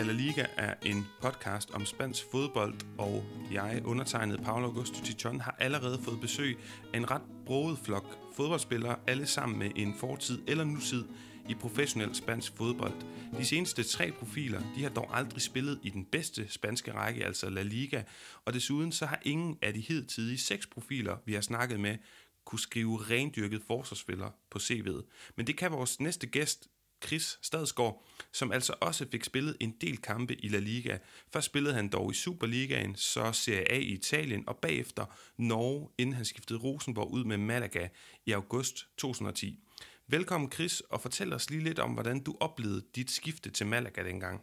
Alla La Liga er en podcast om spansk fodbold, og jeg, undertegnet Paolo Augusto Tichon, har allerede fået besøg af en ret broet flok fodboldspillere, alle sammen med en fortid eller nutid i professionel spansk fodbold. De seneste tre profiler, de har dog aldrig spillet i den bedste spanske række, altså La Liga, og desuden så har ingen af de hidtidige seks profiler, vi har snakket med, kunne skrive rendyrket forsvarsspiller på CV'et. Men det kan vores næste gæst, Chris Stadsgaard, som altså også fik spillet en del kampe i La Liga. Først spillede han dog i Superligaen, så Serie A i Italien, og bagefter Norge, inden han skiftede Rosenborg ud med Malaga i august 2010. Velkommen Chris, og fortæl os lige lidt om, hvordan du oplevede dit skifte til Malaga dengang.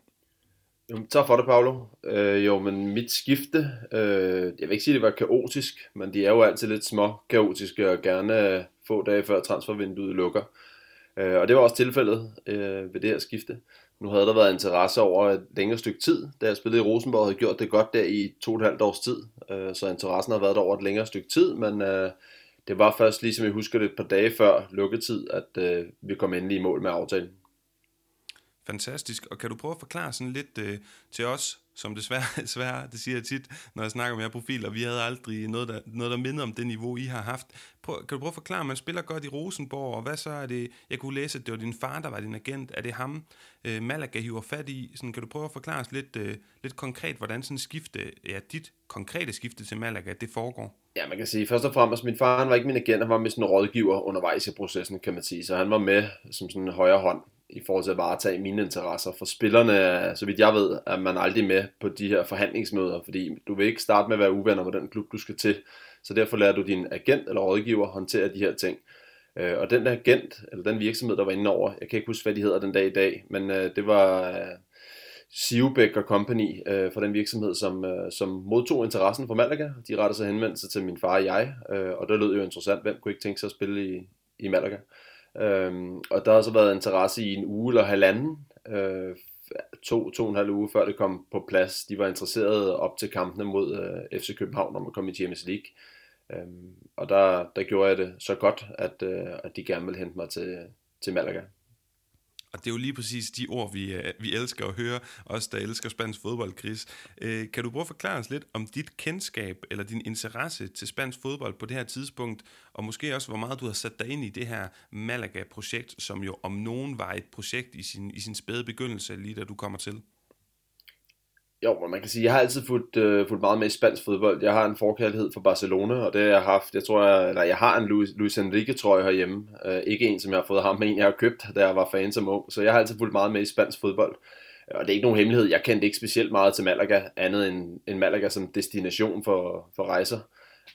Jo, tak for det, Paolo. Øh, jo, men mit skifte, øh, jeg vil ikke sige, at det var kaotisk, men de er jo altid lidt små kaotiske og gerne få dage før transfervinduet lukker. Øh, Øh, og det var også tilfældet øh, ved det her skifte. Nu havde der været interesse over et længere stykke tid, da jeg spillede i Rosenborg, havde gjort det godt der i to og et halvt års tid, øh, så interessen har været der over et længere stykke tid, men øh, det var først, ligesom jeg husker det, et par dage før lukketid, at øh, vi kom endelig i mål med aftalen. Fantastisk. Og kan du prøve at forklare sådan lidt øh, til os, som desværre, desværre, det siger jeg tit, når jeg snakker om jer profiler, vi havde aldrig noget, der, noget, der minder om det niveau, I har haft. Prøv, kan du prøve at forklare, man spiller godt i Rosenborg, og hvad så er det, jeg kunne læse, at det var din far, der var din agent, er det ham, øh, Malaga hiver fat i? Sådan, kan du prøve at forklare os lidt, øh, lidt konkret, hvordan sådan skifte, ja, dit konkrete skifte til Malaga, det foregår? Ja, man kan sige, først og fremmest, min far han var ikke min agent, han var med sådan en rådgiver undervejs i processen, kan man sige, så han var med som sådan en højre hånd i forhold til at varetage mine interesser. For spillerne, så vidt jeg ved, er man aldrig med på de her forhandlingsmøder, fordi du vil ikke starte med at være uvenner med den klub, du skal til. Så derfor lærer du din agent eller rådgiver håndtere de her ting. Øh, og den der agent, eller den virksomhed, der var inde over, jeg kan ikke huske, hvad de hedder den dag i dag, men øh, det var øh, Sivbæk Company for den virksomhed, som, som modtog interessen for Malaga. De rettede sig henvendelse til min far og jeg, og det lød jo interessant, hvem kunne ikke tænke sig at spille i, i Malaga. Øhm, og der har så været interesse i en uge eller halvanden, øh, to, to og en halv uge før det kom på plads. De var interesserede op til kampene mod øh, FC København om at komme i Champions League. Øhm, og der, der gjorde jeg det så godt, at, øh, at de gerne ville hente mig til, til Malaga. Og det er jo lige præcis de ord, vi, øh, vi elsker at høre, os der elsker spansk fodbold, Chris. Øh, kan du prøve at forklare os lidt om dit kendskab eller din interesse til spansk fodbold på det her tidspunkt, og måske også, hvor meget du har sat dig ind i det her Malaga-projekt, som jo om nogen var et projekt i sin, i sin spæde begyndelse, lige da du kommer til? Jo, man kan sige, jeg har altid fulgt, uh, fulgt meget med i spansk fodbold. Jeg har en forkærlighed for Barcelona, og det har jeg haft. Jeg tror, jeg, eller jeg har en Luis, Luis Enrique trøje herhjemme. Uh, ikke en, som jeg har fået ham, men en, jeg har købt, da jeg var fan som ung. Så jeg har altid fulgt meget med i spansk fodbold. Og det er ikke nogen hemmelighed. Jeg kendte ikke specielt meget til Malaga, andet end, end Malaga som destination for, for rejser.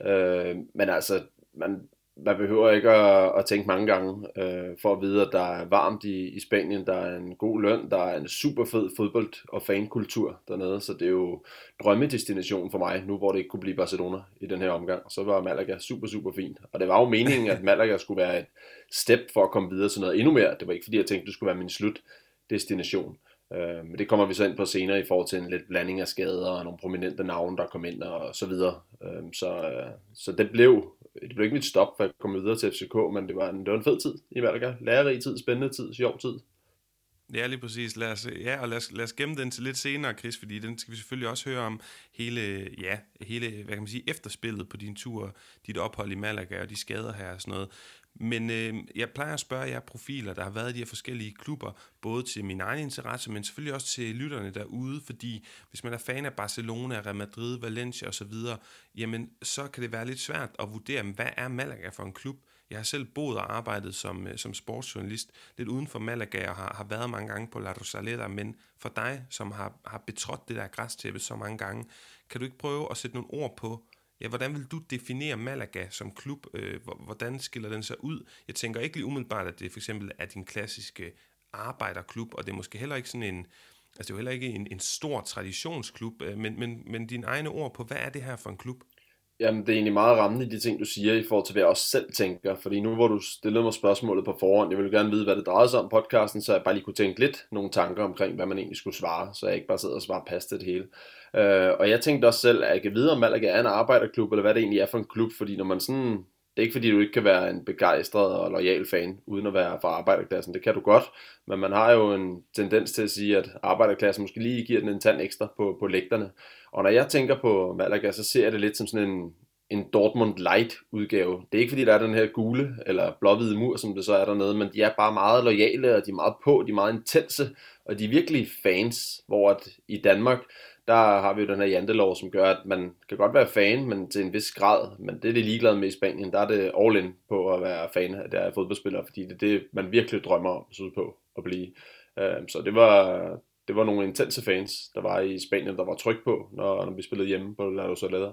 Uh, men altså, man, man behøver ikke at, at tænke mange gange øh, for at vide, at der er varmt i, i Spanien, der er en god løn, der er en super fed fodbold- og fankultur dernede, så det er jo drømmedestination for mig, nu hvor det ikke kunne blive Barcelona i den her omgang. Så var Malaga super, super fint. Og det var jo meningen, at Malaga skulle være et step for at komme videre til noget endnu mere. Det var ikke fordi, jeg tænkte, det skulle være min slutdestination. Øh, men det kommer vi så ind på senere i forhold til en lidt blanding af skader og nogle prominente navne, der kom ind og så videre. Øh, så, øh, så det blev Øh, det blev ikke mit stop, for at komme videre til FCK, men det var en, det var en fed tid i Malaga. Lærerig tid, spændende tid, sjov tid. Ja, lige præcis. Lad os, ja, og lad os, lad os gemme den til lidt senere, Chris, fordi den skal vi selvfølgelig også høre om hele, ja, hele hvad kan man sige, efterspillet på din tur, dit ophold i Malaga og de skader her og sådan noget. Men øh, jeg plejer at spørge jer profiler, der har været i de her forskellige klubber, både til min egen interesse, men selvfølgelig også til lytterne derude, fordi hvis man er fan af Barcelona, Real Madrid, Valencia osv., jamen så kan det være lidt svært at vurdere, hvad er Malaga for en klub? Jeg har selv boet og arbejdet som, øh, som sportsjournalist lidt uden for Malaga og har, har været mange gange på La Rosaleda, men for dig, som har, har betrådt det der græstæppe så mange gange, kan du ikke prøve at sætte nogle ord på, Ja, hvordan vil du definere Malaga som klub? Øh, hvordan skiller den sig ud? Jeg tænker ikke lige umiddelbart, at det for eksempel er din klassiske arbejderklub, og det er måske heller ikke sådan en, altså det er jo heller ikke en, en stor traditionsklub, øh, men, men, men dine egne ord på, hvad er det her for en klub? Jamen, det er egentlig meget rammende, de ting, du siger, i forhold til, hvad jeg også selv tænker. Fordi nu, hvor du stillede mig spørgsmålet på forhånd, jeg ville gerne vide, hvad det drejede sig om podcasten, så jeg bare lige kunne tænke lidt nogle tanker omkring, hvad man egentlig skulle svare, så jeg ikke bare sidder og svarer past det hele. Øh, og jeg tænkte også selv, at jeg kan vide, om Malaga er en arbejderklub, eller hvad det egentlig er for en klub, fordi når man sådan det er ikke fordi, du ikke kan være en begejstret og lojal fan, uden at være fra arbejderklassen. Det kan du godt, men man har jo en tendens til at sige, at arbejderklassen måske lige giver den en tand ekstra på, på lægterne. Og når jeg tænker på Malaga, så ser jeg det lidt som sådan en, en Dortmund Light udgave. Det er ikke fordi, der er den her gule eller blåhvide mur, som det så er dernede, men de er bare meget lojale, og de er meget på, de er meget intense, og de er virkelig fans, hvor at i Danmark, der har vi jo den her jantelov, som gør, at man kan godt være fan, men til en vis grad, men det er det ligeglade med i Spanien, der er det all in på at være fan af der fodboldspiller, fordi det er det, man virkelig drømmer om på at blive. Øhm, så det var, det var nogle intense fans, der var i Spanien, der var tryk på, når, når vi spillede hjemme på La Rosaleda.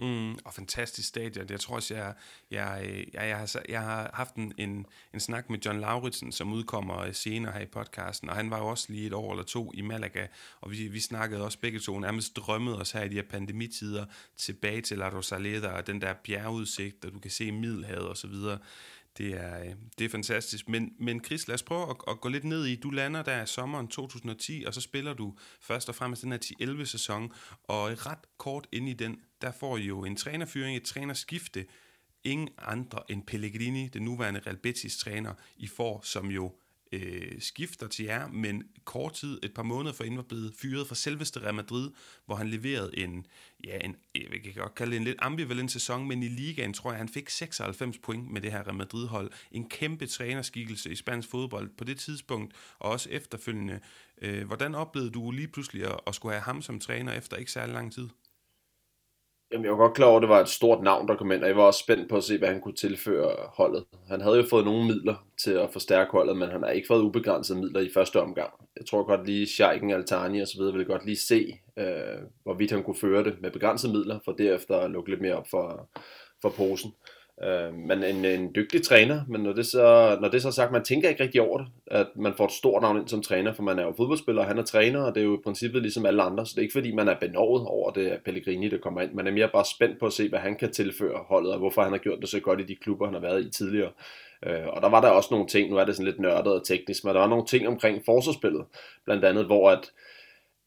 Mm, og fantastisk stadion. Jeg tror også, jeg, jeg, jeg, jeg, har, jeg har haft en, en, en snak med John Lauritsen, som udkommer øh, senere her i podcasten, og han var jo også lige et år eller to i Malaga, og vi, vi snakkede også begge to nærmest drømmede os her i de her pandemitider tilbage til La Rosaleda, og den der bjergudsigt, og du kan se Middelhavet og så videre. Det er, øh, det er fantastisk. Men, men Chris, lad os prøve at, at gå lidt ned i, du lander der i sommeren 2010, og så spiller du først og fremmest den her 10-11 sæson, og ret kort ind i den, der får I jo en trænerfyring, et trænerskifte. Ingen andre end Pellegrini, den nuværende Real Betis træner, I får, som jo øh, skifter til jer, men kort tid, et par måneder forinden, var blevet fyret fra selveste Real Madrid, hvor han leverede en, ja, en, øh, jeg kan godt kalde det en lidt ambivalent sæson, men i ligaen tror jeg, han fik 96 point med det her Real Madrid-hold. En kæmpe trænerskikkelse i spansk fodbold på det tidspunkt, og også efterfølgende. Øh, hvordan oplevede du lige pludselig at, at skulle have ham som træner efter ikke særlig lang tid? Jamen, jeg var godt klar over, at det var et stort navn, der kom ind, og jeg var også spændt på at se, hvad han kunne tilføre holdet. Han havde jo fået nogle midler til at forstærke holdet, men han har ikke fået ubegrænsede midler i første omgang. Jeg tror godt lige, Scheiken, Altani og så videre ville godt lige se, øh, hvorvidt han kunne føre det med begrænsede midler, for derefter at lukke lidt mere op for, for posen. Øh, Øh, men en, en dygtig træner, men når det, så, når det så er sagt, man tænker ikke rigtig over det, at man får et stort navn ind som træner, for man er jo fodboldspiller, og han er træner, og det er jo i princippet ligesom alle andre, så det er ikke fordi, man er benovet over det at Pellegrini, der kommer ind. Man er mere bare spændt på at se, hvad han kan tilføre holdet, og hvorfor han har gjort det så godt i de klubber, han har været i tidligere. Øh, og der var der også nogle ting, nu er det sådan lidt nørdet og teknisk, men der var nogle ting omkring forsvarsspillet, blandt andet, hvor at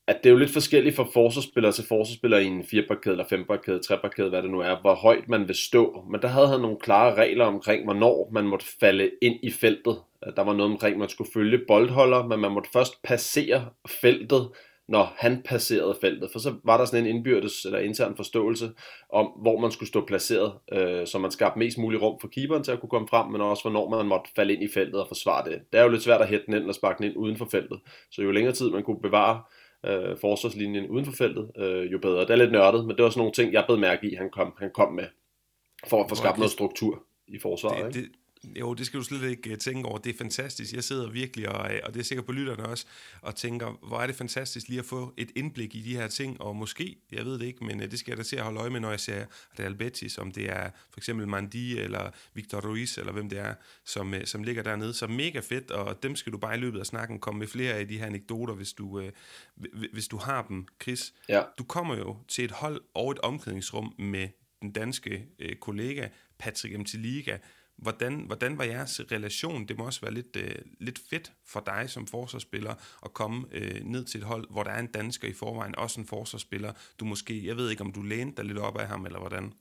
at det er jo lidt forskelligt fra forsvarsspiller til forsvarsspiller i en fireparkæde eller femparkæde, treparkæde, hvad det nu er, hvor højt man vil stå. Men der havde han nogle klare regler omkring, hvornår man måtte falde ind i feltet. Der var noget omkring, at man skulle følge boldholder, men man måtte først passere feltet, når han passerede feltet. For så var der sådan en indbyrdes eller intern forståelse om, hvor man skulle stå placeret, øh, så man skabte mest mulig rum for keeperen til at kunne komme frem, men også hvornår man måtte falde ind i feltet og forsvare det. Det er jo lidt svært at hætte den ind og sparke den ind uden for feltet. Så jo længere tid man kunne bevare øh, forsvarslinjen uden for feltet, øh, jo bedre. Det er lidt nørdet, men det var sådan nogle ting, jeg blev mærke i, han kom, han kom med, for at få skabt noget struktur i forsvaret. Det, det, jo, det skal du slet ikke øh, tænke over. Det er fantastisk. Jeg sidder virkelig, og, øh, og det er sikkert på lytterne også, og tænker, hvor er det fantastisk lige at få et indblik i de her ting, og måske, jeg ved det ikke, men øh, det skal jeg da til at holde øje med, når jeg ser Real Betis, om det er for eksempel Mandi eller Victor Ruiz, eller hvem det er, som, som ligger dernede. Så mega fedt, og dem skal du bare i løbet af snakken komme med flere af de her anekdoter, hvis du, hvis du har dem, Chris. Ja. Du kommer jo til et hold og et omklædningsrum med den danske øh, kollega Patrick Mtiliga, Hvordan, hvordan var jeres relation? Det må også være lidt, øh, lidt fedt for dig som forsvarsspiller at komme øh, ned til et hold, hvor der er en dansker i forvejen, også en forsvarsspiller. Du måske, jeg ved ikke, om du lænede dig lidt op af ham, eller hvordan?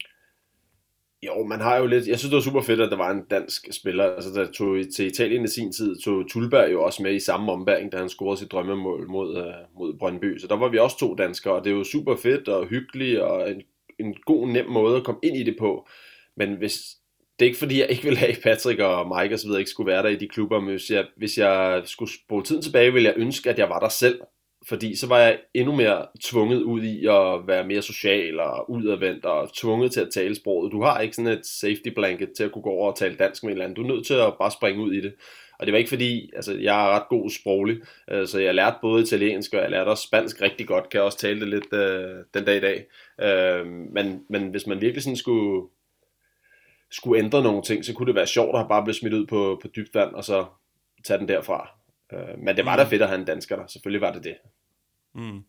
Jo, man har jo lidt... Jeg synes, det var super fedt, at der var en dansk spiller. Altså, der tog til Italien i sin tid, tog Tulberg jo også med i samme ombæring, da han scorede sit drømmemål mod, uh, mod Brøndby. Så der var vi også to danskere, og det er jo super fedt og hyggeligt, og en, en god, nem måde at komme ind i det på. Men hvis, det er ikke fordi, jeg ikke vil have Patrick og Mike og så videre ikke skulle være der i de klubber, men hvis jeg, hvis jeg skulle spole tiden tilbage, ville jeg ønske, at jeg var der selv. Fordi så var jeg endnu mere tvunget ud i at være mere social og udadvendt og tvunget til at tale sproget. Du har ikke sådan et safety blanket til at kunne gå over og tale dansk med en eller anden. Du er nødt til at bare springe ud i det. Og det var ikke fordi, altså jeg er ret god sproglig, øh, så jeg lærte både italiensk og jeg lærte også spansk rigtig godt, kan jeg også tale det lidt øh, den dag i dag. Øh, men, men hvis man virkelig sådan skulle, skulle ændre nogle ting, så kunne det være sjovt at bare blive smidt ud på, på dybt vand, og så tage den derfra. Øh, men det var mm. da fedt at have en dansker der, selvfølgelig var det det. Mm.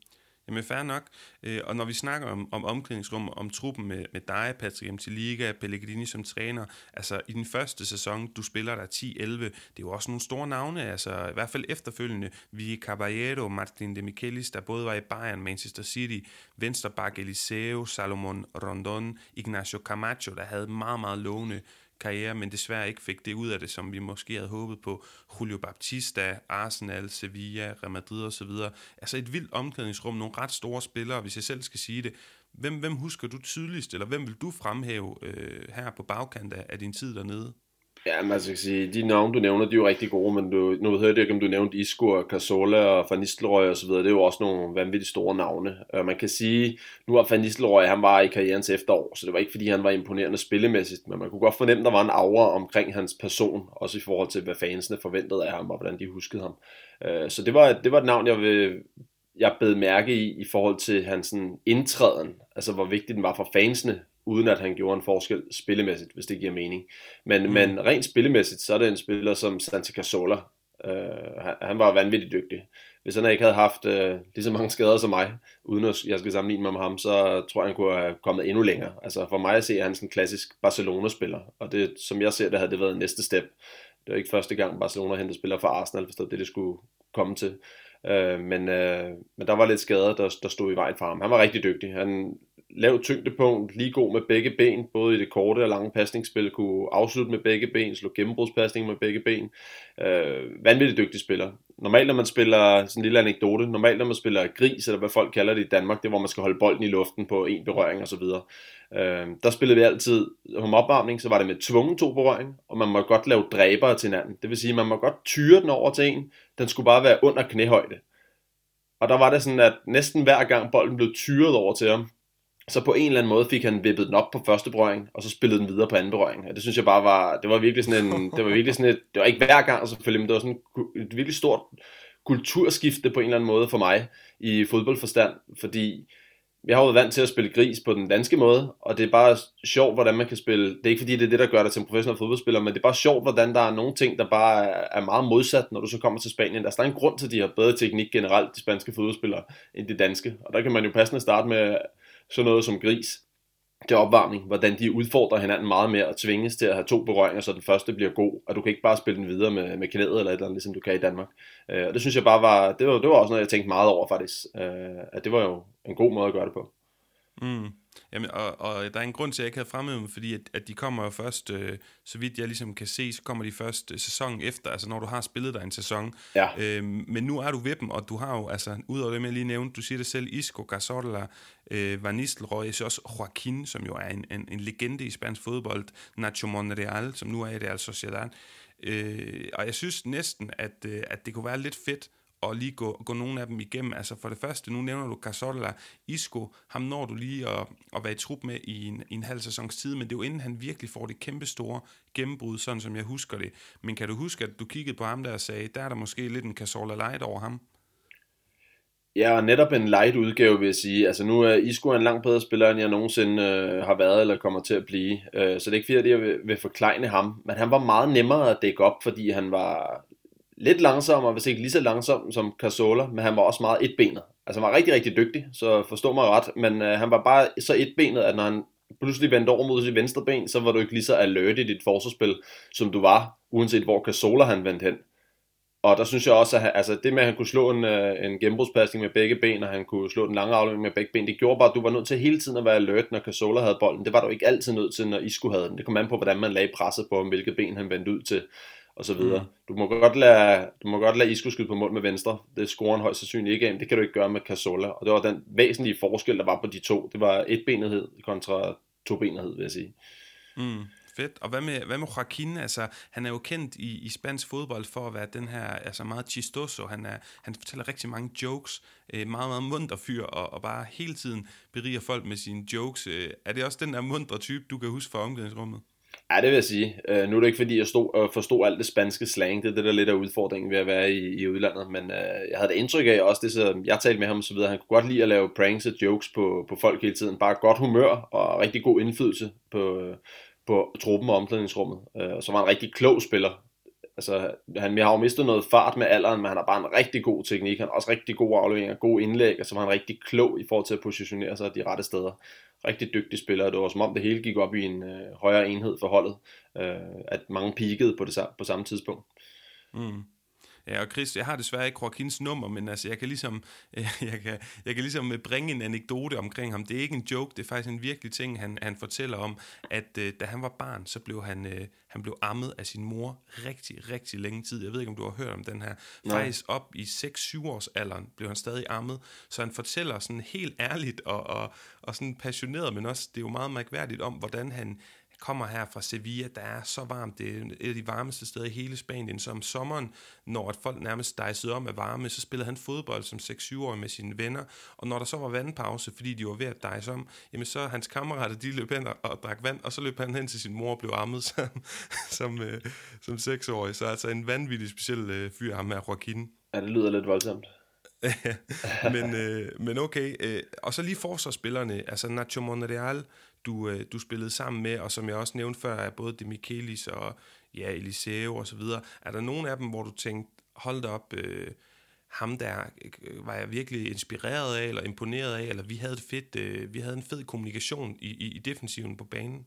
Jamen fair nok. Øh, og når vi snakker om, om omklædningsrum, om truppen med, med dig, Patrick Liga, Pellegrini som træner, altså i den første sæson, du spiller der 10-11, det er jo også nogle store navne, altså i hvert fald efterfølgende, vi Caballero, Martin de Michelis, der både var i Bayern, Manchester City, Vensterbak, Eliseo, Salomon Rondon, Ignacio Camacho, der havde meget, meget lovende karriere, men desværre ikke fik det ud af det, som vi måske havde håbet på. Julio Baptista, Arsenal, Sevilla, Real Madrid osv. Altså et vildt omklædningsrum, nogle ret store spillere, hvis jeg selv skal sige det. Hvem, hvem husker du tydeligst, eller hvem vil du fremhæve øh, her på bagkant af, af din tid dernede? Ja, man altså, skal sige, de navne, du nævner, de er jo rigtig gode, men du, nu hørte jeg ikke, om du nævnte Isco og Casola og Van Nistelrooy og så videre. Det er jo også nogle vanvittigt store navne. Og man kan sige, nu har Van Nistelrooy, han var i karrierens efterår, så det var ikke, fordi han var imponerende spillemæssigt, men man kunne godt fornemme, der var en aura omkring hans person, også i forhold til, hvad fansene forventede af ham, og hvordan de huskede ham. Øh, så det var, det var et navn, jeg vil, jeg bed mærke i, i forhold til hans sådan, indtræden, altså hvor vigtig den var for fansene, uden at han gjorde en forskel spillemæssigt, hvis det giver mening. Men, mm. men rent spillemæssigt, så er det en spiller som Santi Cazorla. Uh, han, han var vanvittigt dygtig. Hvis han ikke havde haft uh, lige så mange skader som mig, uden at jeg skal sammenligne mig med ham, så tror jeg, han kunne have kommet endnu længere. Altså for mig at se, at han er en klassisk Barcelona-spiller, og det, som jeg ser det, havde det været næste step. Det var ikke første gang, Barcelona hentede spillere fra Arsenal, hvis det var det, det skulle komme til. Uh, men, uh, men der var lidt skader, der, der stod i vejen for ham. Han var rigtig dygtig. Han lavt tyngdepunkt, lige god med begge ben, både i det korte og lange pasningsspil, kunne afslutte med begge ben, slå gennembrudspasning med begge ben. Øh, vanvittigt dygtig spiller. Normalt når man spiller, sådan en lille anekdote, normalt når man spiller gris, eller hvad folk kalder det i Danmark, det er hvor man skal holde bolden i luften på en berøring osv. Øh, der spillede vi altid om opvarmning, så var det med tvungen to berøring, og man må godt lave dræbere til hinanden. Det vil sige, man må godt tyre den over til en, den skulle bare være under knæhøjde. Og der var det sådan, at næsten hver gang bolden blev tyret over til ham, så på en eller anden måde fik han vippet den op på første berøring, og så spillede den videre på anden berøring. Og det synes jeg bare var, det var virkelig sådan en, det var virkelig sådan et, det var ikke hver gang altså selvfølgelig, men det var sådan et virkelig stort kulturskifte på en eller anden måde for mig i fodboldforstand, fordi jeg har jo været vant til at spille gris på den danske måde, og det er bare sjovt, hvordan man kan spille, det er ikke fordi, det er det, der gør dig til en professionel fodboldspiller, men det er bare sjovt, hvordan der er nogle ting, der bare er meget modsat, når du så kommer til Spanien. Altså, der er en grund til, at de har bedre teknik generelt, de spanske fodboldspillere, end de danske, og der kan man jo passende starte med sådan noget som gris til opvarmning, hvordan de udfordrer hinanden meget mere og tvinges til at have to berøringer, så den første bliver god, og du kan ikke bare spille den videre med, med knæet eller et eller andet, ligesom du kan i Danmark. Øh, og det synes jeg bare var, det var, det var også noget, jeg tænkte meget over faktisk, øh, at det var jo en god måde at gøre det på. Mm. Jamen, og, og der er en grund til, at jeg ikke havde fremhævet dem, fordi at, at de kommer jo først, øh, så vidt jeg ligesom kan se, så kommer de først øh, sæsonen efter, altså når du har spillet dig en sæson. Ja. Øh, men nu er du ved dem, og du har jo, altså, udover det, jeg lige nævnte, du siger det selv, Isco, Cazorla, øh, Van Nistelrooy, jeg også Joaquin, som jo er en, en, en legende i spansk fodbold, Nacho Monreal, som nu er i Real Sociedad. Øh, og jeg synes næsten, at, øh, at det kunne være lidt fedt, og lige gå, gå nogle af dem igennem. Altså for det første, nu nævner du Casola, Isco, ham når du lige at, at være i trup med i en, i en halv sæsons tid, men det er jo inden han virkelig får det kæmpe store gennembrud, sådan som jeg husker det. Men kan du huske, at du kiggede på ham der og sagde, der er der måske lidt en Casola light over ham? Ja, og netop en light udgave, vil jeg sige. Altså nu er Isco en langt bedre spiller, end jeg nogensinde øh, har været eller kommer til at blive. Øh, så det er ikke fordi, at jeg vil, vil forklejne ham. Men han var meget nemmere at dække op, fordi han var lidt langsommere, hvis ikke lige så langsom som Casola, men han var også meget etbenet. Altså han var rigtig, rigtig dygtig, så forstå mig ret, men øh, han var bare så etbenet, at når han pludselig vendte over mod sit venstre ben, så var du ikke lige så alert i dit forsvarsspil, som du var, uanset hvor Casola han vendte hen. Og der synes jeg også, at han, altså det med, at han kunne slå en, øh, en genbrugspasning med begge ben, og han kunne slå den lange aflevering med begge ben, det gjorde bare, at du var nødt til hele tiden at være alert, når Casola havde bolden. Det var du ikke altid nødt til, når Isco havde den. Det kom an på, hvordan man lagde presset på hvilket ben han vendte ud til og så videre. Mm. Du må godt lade, du må godt lade Isco skyde på mål med venstre. Det scorer han højst sandsynligt ikke af, det kan du ikke gøre med Casola. Og det var den væsentlige forskel, der var på de to. Det var etbenethed kontra tobenethed, vil jeg sige. Mm, fedt. Og hvad med, hvad med Joaquin? Altså, han er jo kendt i, i spansk fodbold for at være den her altså meget chistoso. Han, er, han fortæller rigtig mange jokes. Øh, meget, meget munter fyr, og, og bare hele tiden beriger folk med sine jokes. Øh, er det også den der mundre type, du kan huske fra omklædningsrummet? Ja, det vil jeg sige. Uh, nu er det ikke fordi, jeg stod og forstod alt det spanske slang. Det er det, der lidt af udfordringen ved at være i, i udlandet. Men uh, jeg havde det indtryk af også, det så jeg talte med ham og så videre. Han kunne godt lide at lave pranks og jokes på, på folk hele tiden. Bare godt humør og rigtig god indflydelse på, øh, på truppen og omklædningsrummet. Uh, så var han en rigtig klog spiller. Altså, han har jo mistet noget fart med alderen, men han har bare en rigtig god teknik. Han har også rigtig gode afleveringer, gode indlæg, og så var han rigtig klog i forhold til at positionere sig de rette steder. Rigtig dygtig spiller. Det var som om det hele gik op i en øh, højere enhed for holdet. Øh, at mange peakede på, det, på samme tidspunkt. Mm. Ja, og Chris, jeg har desværre ikke Joaquins nummer, men altså, jeg kan ligesom, jeg kan, jeg kan ligesom bringe en anekdote omkring ham. Det er ikke en joke, det er faktisk en virkelig ting, han, han fortæller om, at uh, da han var barn, så blev han, uh, han blev ammet af sin mor rigtig, rigtig længe tid. Jeg ved ikke, om du har hørt om den her. Nej. Faktisk op i 6-7 års alderen blev han stadig ammet, så han fortæller sådan helt ærligt og, og, og sådan passioneret, men også, det er jo meget mærkværdigt om, hvordan han, kommer her fra Sevilla, der er så varmt, det er et af de varmeste steder i hele Spanien, så om sommeren, når folk nærmest dejsede om af varme, så spillede han fodbold som 6-7-årig med sine venner, og når der så var vandpause, fordi de var ved at dejse om, jamen så hans kammerater, de løb hen og, og drak vand, og så løb han hen til sin mor og blev ammet som, som, øh, som 6-årig, så altså en vanvittig speciel øh, fyr, ham her, Joaquin. Ja, det lyder lidt voldsomt. men, øh, men okay, øh, og så lige forsvarsspillerne, altså Nacho Monreal, du, øh, du spillede sammen med, og som jeg også nævnte før, er både Demichelis og ja, Eliseo og så videre. Er der nogen af dem, hvor du tænkte, hold da op, øh, ham der øh, var jeg virkelig inspireret af, eller imponeret af, eller vi havde det fedt, øh, vi havde en fed kommunikation i, i, i defensiven på banen?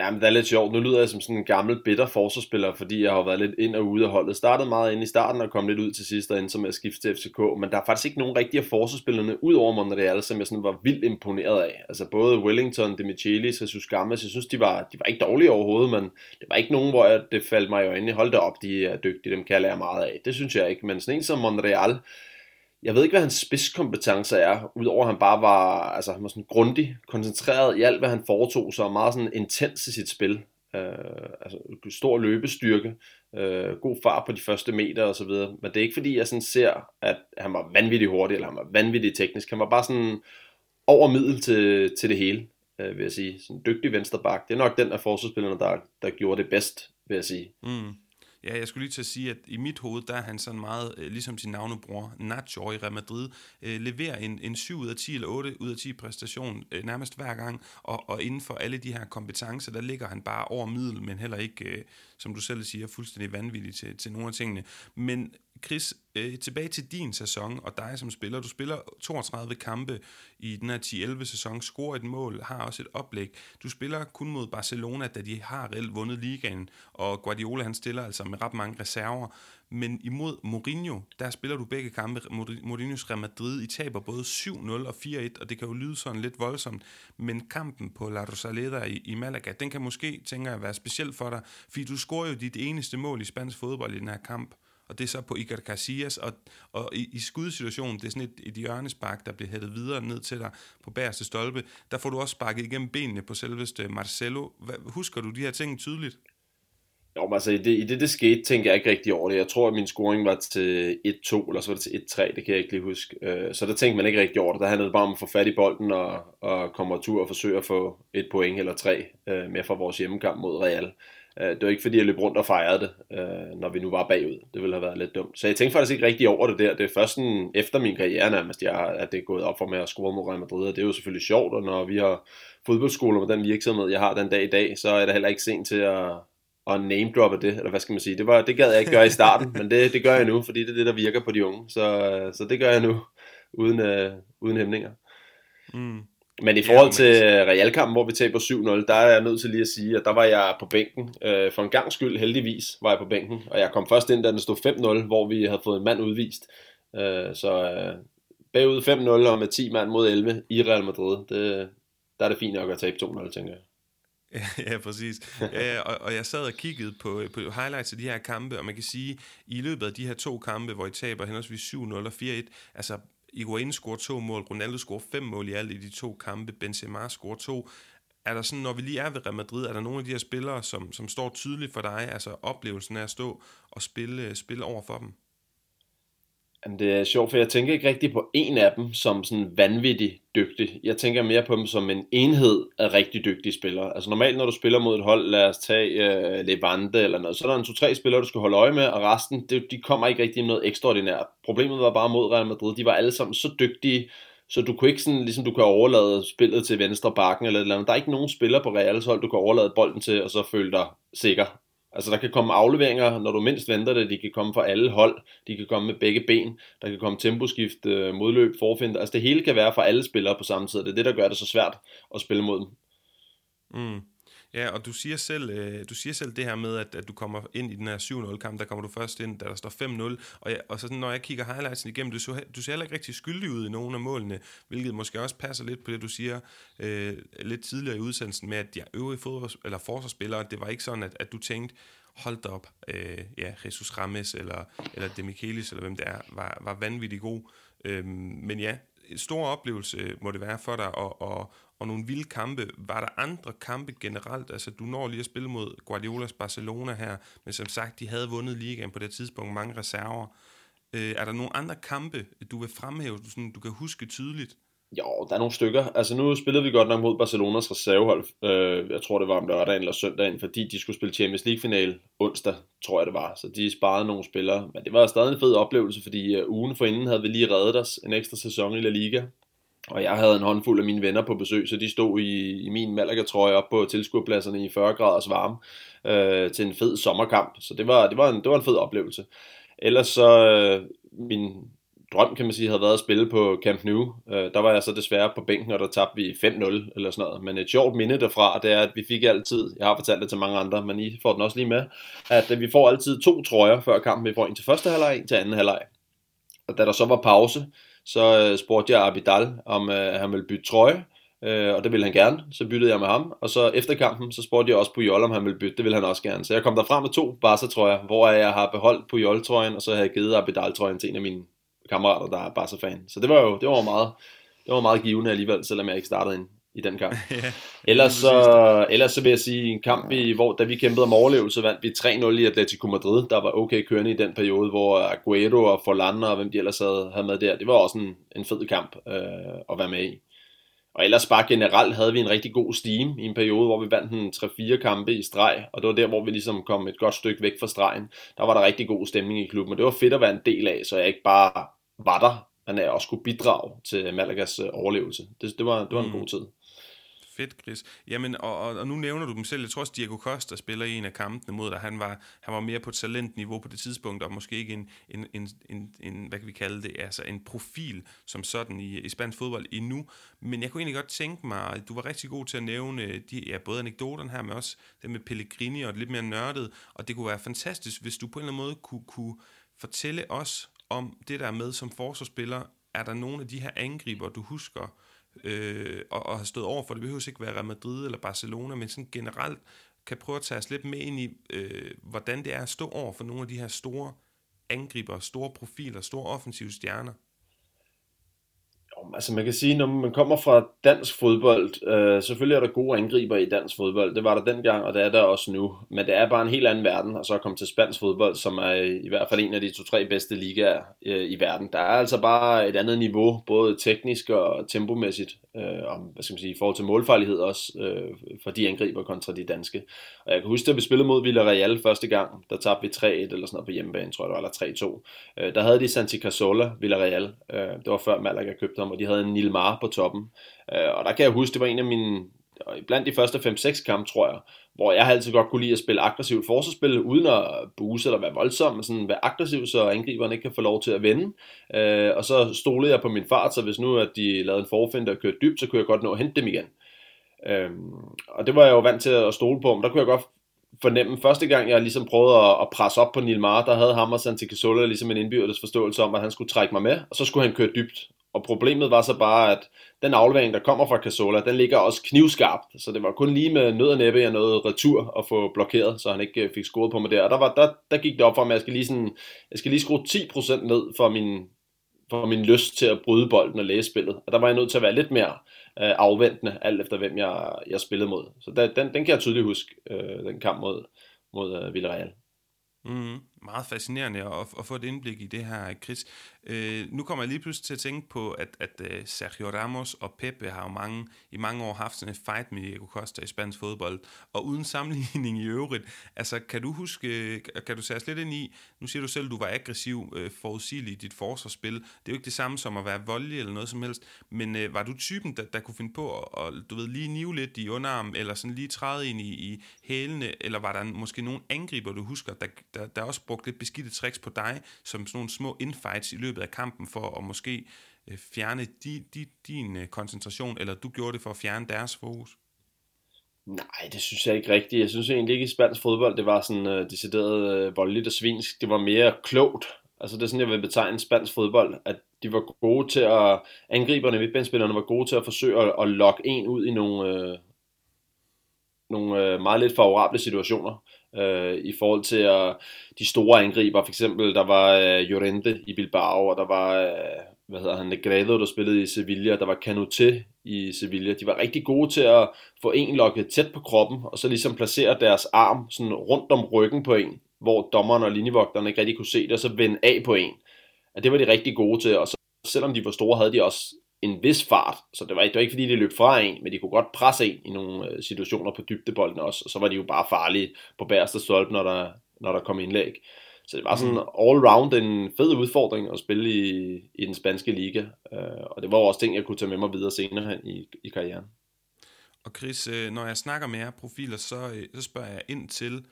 Jamen, det er lidt sjovt. Nu lyder jeg som sådan en gammel, bitter forsvarsspiller, fordi jeg har været lidt ind og ude af holdet. Startede meget ind i starten og kom lidt ud til sidst, og endte som at skifte til FCK. Men der er faktisk ikke nogen rigtige forsvarsspillerne ud over Monreal, som jeg sådan var vildt imponeret af. Altså både Wellington, Demichelis, Jesus Gammes, jeg synes, de var, de var ikke dårlige overhovedet, men det var ikke nogen, hvor jeg, det faldt mig i øjnene. Hold da op, de er dygtige, dem kan jeg lære meget af. Det synes jeg ikke. Men sådan en som Monreal, jeg ved ikke, hvad hans spidskompetencer er, udover at han bare var, altså, han var sådan grundig, koncentreret i alt, hvad han foretog sig, og meget sådan intens i sit spil. Øh, altså, stor løbestyrke, øh, god fart på de første meter og så videre. Men det er ikke fordi, jeg sådan ser, at han var vanvittig hurtig, eller han var vanvittig teknisk. Han var bare sådan over middel til, til det hele, øh, vil jeg sige. Sådan en dygtig vensterbak. Det er nok den af forsvarsspillerne, der, der gjorde det bedst, vil jeg sige. Mm. Ja, jeg skulle lige til at sige, at i mit hoved, der er han sådan meget, øh, ligesom sin navnebror, Nacho i Real Madrid, øh, leverer en, en 7 ud af 10 eller 8 ud af 10 præstation øh, nærmest hver gang, og, og inden for alle de her kompetencer, der ligger han bare over middel, men heller ikke, øh, som du selv siger, fuldstændig vanvittig til, til nogle af tingene. Men Chris, øh, tilbage til din sæson, og dig som spiller. Du spiller 32 kampe i den her 10-11 sæson, scorer et mål, har også et oplæg. Du spiller kun mod Barcelona, da de har reelt vundet ligaen, og Guardiola han stiller altså med ret mange reserver. Men imod Mourinho, der spiller du begge kampe. Mourinho's Real Madrid, I taber både 7-0 og 4-1, og det kan jo lyde sådan lidt voldsomt. Men kampen på La Rosaleda i, i Malaga, den kan måske, tænker jeg, være speciel for dig, fordi du scorer jo dit eneste mål i spansk fodbold i den her kamp og det er så på Iker Casillas, og, og i, i skudsituationen, det er sådan et, et hjørnespark, der bliver hættet videre ned til dig på bagerste stolpe, der får du også sparket igennem benene på selveste Marcelo. Hvad, husker du de her ting tydeligt? Jo, men altså i det, i det, det skete, tænker jeg ikke rigtig over det. Jeg tror, at min scoring var til 1-2, eller så var det til 1-3, det kan jeg ikke lige huske. Øh, så der tænkte man ikke rigtig over det. Der handlede bare om at få fat i bolden og, og komme tur og forsøge at få et point eller tre øh, med fra vores hjemmekamp mod Real. Øh, det var ikke fordi, jeg løb rundt og fejrede det, øh, når vi nu var bagud. Det ville have været lidt dumt. Så jeg tænkte faktisk ikke rigtig over det der. Det er først sådan, efter min karriere nærmest, jeg, at det er gået op for mig at score mod Real Madrid. Og det er jo selvfølgelig sjovt, og når vi har fodboldskoler med den virksomhed, jeg har den dag i dag, så er det heller ikke sent til at, at name droppe det, eller hvad skal man sige. Det, var, det gad jeg ikke gøre i starten, men det, det gør jeg nu, fordi det er det, der virker på de unge. Så, så det gør jeg nu, uden, øh, uden hæmninger. Mm. Men i forhold til Realkampen, hvor vi taber 7-0, der er jeg nødt til lige at sige, at der var jeg på bænken. Øh, for en gang skyld, heldigvis, var jeg på bænken. Og jeg kom først ind, da den stod 5-0, hvor vi havde fået en mand udvist. Øh, så øh, bagud 5-0 og med 10 mand mod 11 i Real Madrid, det, der er det fint nok at tabe 2-0, tænker jeg. Ja, præcis. Ja, og, og jeg sad og kiggede på, på highlights af de her kampe, og man kan sige, i løbet af de her to kampe, hvor I taber henholdsvis 7-0 og 4-1, altså Higuain scorer to mål, Ronaldo scorer fem mål i alt i de to kampe, Benzema scorer to. Er der sådan, når vi lige er ved Real Madrid, er der nogle af de her spillere, som, som står tydeligt for dig, altså oplevelsen af at stå og spille, øh, spille over for dem? Jamen, det er sjovt, for jeg tænker ikke rigtig på en af dem som sådan vanvittig dygtig. Jeg tænker mere på dem som en enhed af rigtig dygtige spillere. Altså normalt, når du spiller mod et hold, lad os tage uh, Levante eller noget, så er der en to-tre spillere, du skal holde øje med, og resten, det, de kommer ikke rigtig med noget ekstraordinært. Problemet var bare mod Real Madrid. De var alle sammen så dygtige, så du kunne ikke sådan, ligesom du kan overlade spillet til venstre bakken eller et eller andet. Der er ikke nogen spiller på Reals hold, du kan overlade bolden til, og så føle dig sikker. Altså der kan komme afleveringer, når du mindst venter det, de kan komme fra alle hold, de kan komme med begge ben, der kan komme temposkift, øh, modløb, forfinder, altså det hele kan være for alle spillere på samme tid, det er det, der gør det så svært at spille mod dem. Mm. Ja, og du siger selv, øh, du siger selv det her med, at, at du kommer ind i den her 7-0-kamp, der kommer du først ind, da der står 5-0, og, jeg, og så når jeg kigger highlightsen igennem, du, så, du ser heller ikke rigtig skyldig ud i nogle af målene, hvilket måske også passer lidt på det, du siger øh, lidt tidligere i udsendelsen med, at de øvrige fodbold, eller forsvarsspillere, det var ikke sådan, at, at du tænkte, hold da op, øh, ja, Jesus Rames eller, eller Demichelis, eller hvem det er, var, var vanvittigt god. Øh, men ja, en stor oplevelse må det være for dig, og, og, og nogle vilde kampe. Var der andre kampe generelt? Altså, du når lige at spille mod Guardiolas Barcelona her, men som sagt, de havde vundet ligaen på det tidspunkt, mange reserver. Øh, er der nogle andre kampe, du vil fremhæve, du, sådan, du kan huske tydeligt? Jo, der er nogle stykker. Altså nu spillede vi godt nok mod Barcelonas reservehold. Øh, jeg tror det var om lørdagen eller søndagen, fordi de skulle spille Champions League final onsdag, tror jeg det var. Så de sparede nogle spillere. Men det var stadig en fed oplevelse, fordi øh, ugen forinden havde vi lige reddet os en ekstra sæson i La Liga. Og jeg havde en håndfuld af mine venner på besøg, så de stod i, i min Malaga-trøje op på tilskuerpladserne i 40 graders varme øh, til en fed sommerkamp. Så det var, det var, en, det var en fed oplevelse. Ellers så, øh, min drøm kan man sige, havde været at spille på Camp Nou. Øh, der var jeg så desværre på bænken, og der tabte vi 5-0 eller sådan noget. Men et sjovt minde derfra, det er, at vi fik altid, jeg har fortalt det til mange andre, men I får den også lige med, at øh, vi får altid to trøjer før kampen. Vi får en til første halvleg, en til anden halvleg. Og da der så var pause, så øh, spurgte jeg Abidal, om øh, han ville bytte trøje, øh, og det ville han gerne. Så byttede jeg med ham, og så efter kampen, så spurgte jeg også Puyol, om han ville bytte. Det ville han også gerne. Så jeg kom der frem med to Barca-trøjer, hvor jeg har beholdt Puyol-trøjen, og så har jeg givet Abidal-trøjen til en af mine kammerater, der er Barca-fan. Så det var jo det var meget, det var meget givende alligevel, selvom jeg ikke startede ind i den kamp. ja, ellers, så, ellers så vil jeg sige en kamp, i, hvor da vi kæmpede om overlevelse, vandt vi 3-0 i Atletico Madrid, der var okay kørende i den periode, hvor Aguero og Forlan og hvem de ellers havde, havde med der, det var også en, en fed kamp øh, at være med i. Og ellers bare generelt havde vi en rigtig god steam i en periode, hvor vi vandt en 3-4 kampe i streg, og det var der, hvor vi ligesom kom et godt stykke væk fra stregen. Der var der rigtig god stemning i klubben, og det var fedt at være en del af, så jeg ikke bare var der, jeg også kunne bidrage til Malagas øh, overlevelse. Det, det, var, det var en mm. god tid. Fedt, Chris. Jamen, og, og, og nu nævner du dem selv. Jeg tror også, Diego Costa spiller i en af kampene mod dig. Han var, han var mere på talentniveau på det tidspunkt, og måske ikke en, en, en, en, en hvad kan vi kalde det, altså en profil som sådan i, i spansk fodbold endnu. Men jeg kunne egentlig godt tænke mig, du var rigtig god til at nævne de, ja, både anekdoterne her, men også det med Pellegrini og lidt mere nørdet. Og det kunne være fantastisk, hvis du på en eller anden måde kunne, kunne fortælle os om det der med som forsvarsspiller. Er der nogle af de her angriber, du husker, øh, og, og har stået over for, det behøver ikke være Real Madrid eller Barcelona, men sådan generelt kan prøve at tage os lidt med ind i, øh, hvordan det er at stå over for nogle af de her store angriber, store profiler, store offensive stjerner. Altså man kan sige, når man kommer fra dansk fodbold, øh, selvfølgelig er der gode angriber i dansk fodbold. Det var der dengang, og det er der også nu. Men det er bare en helt anden verden, og så at komme til spansk fodbold, som er i hvert fald en af de to-tre bedste ligaer øh, i verden. Der er altså bare et andet niveau, både teknisk og tempomæssigt, øh, og hvad skal man sige, i forhold til målfarlighed også, øh, for de angriber kontra de danske. Og jeg kan huske, at vi spillede mod Villarreal første gang, der tabte vi 3-1 eller sådan noget på hjemmebane, tror jeg det var, eller 3-2. Øh, der havde de Santi Cazorla, Villarreal. Øh, det var før Malaga købte ham, og de havde en Nilmar på toppen. Øh, og der kan jeg huske, det var en af mine, blandt de første 5-6 kampe, tror jeg, hvor jeg altid godt kunne lide at spille aggressivt forsvarsspil, uden at buse eller være voldsom, men sådan være aggressiv, så angriberne ikke kan få lov til at vende. Øh, og så stolede jeg på min fart, så hvis nu at de lavede en forfinde og kørte dybt, så kunne jeg godt nå at hente dem igen. Øh, og det var jeg jo vant til at stole på, men der kunne jeg godt fornemme, første gang jeg ligesom prøvede at, at presse op på Nilmar, der havde ham og Santi Cazorla ligesom en indbyrdes forståelse om, at han skulle trække mig med, og så skulle han køre dybt. Og problemet var så bare, at den aflevering, der kommer fra Casola, den ligger også knivskarpt. Så det var kun lige med nød og næppe, jeg nåede retur at få blokeret, så han ikke øh, fik scoret på mig der. Og der, var, der, der gik det op for mig, at jeg skal lige, sådan, jeg skal lige skrue 10% ned for min, for min lyst til at bryde bolden og læse spillet. Og der var jeg nødt til at være lidt mere øh, afventende, alt efter hvem jeg, jeg spillede mod. Så der, den, den kan jeg tydeligt huske, øh, den kamp mod, mod øh, Villarreal. Mm, meget fascinerende at, at få et indblik i det her, Chris. Øh, nu kommer jeg lige pludselig til at tænke på, at, at uh, Sergio Ramos og Pepe har jo mange, i mange år haft sådan en fight med Diego Costa i spansk fodbold, og uden sammenligning i øvrigt, altså kan du huske, øh, kan du sætte os lidt ind i, nu siger du selv, at du var aggressiv, uh, forudsigelig i dit forsvarsspil, det er jo ikke det samme som at være voldelig eller noget som helst, men uh, var du typen, der, der kunne finde på at, du ved, lige nive lidt i underarm, eller sådan lige træde ind i, i hælene, eller var der måske nogle angriber, du husker, der, der, der også brugte lidt beskidte tricks på dig, som sådan nogle små infights i løbet af kampen, for at måske øh, fjerne di, di, din øh, koncentration, eller du gjorde det for at fjerne deres fokus? Nej, det synes jeg ikke rigtigt. Jeg synes egentlig ikke i spansk fodbold, det var sådan uh, decideret uh, voldeligt og svinsk. Det var mere klogt. Altså det er sådan, jeg vil betegne spansk fodbold, at de var gode til at, angriberne, midtbanespillerne var gode til at forsøge at, at lokke en ud i nogle, uh, nogle uh, meget lidt favorable situationer øh, i forhold til øh, de store angriber. For eksempel, der var øh, Llorente i Bilbao, og der var, øh, hvad hedder han, Negredo, der spillede i Sevilla, og der var Canute i Sevilla. De var rigtig gode til at få en lokket tæt på kroppen, og så ligesom placere deres arm sådan rundt om ryggen på en, hvor dommeren og linjevogterne ikke rigtig kunne se det, og så vende af på en. Og det var de rigtig gode til, og så, selvom de var store, havde de også en vis fart, så det var, det var ikke fordi, de løb fra en, men de kunne godt presse en i nogle øh, situationer på dybdebolden også, og så var de jo bare farlige på bærste stolpe, når der, når der kom indlæg. Så det var sådan mm. all round en fed udfordring at spille i, i den spanske liga, øh, og det var også ting, jeg kunne tage med mig videre senere hen i, i karrieren. Og Chris, øh, når jeg snakker med jer profiler, så, så spørger jeg ind til,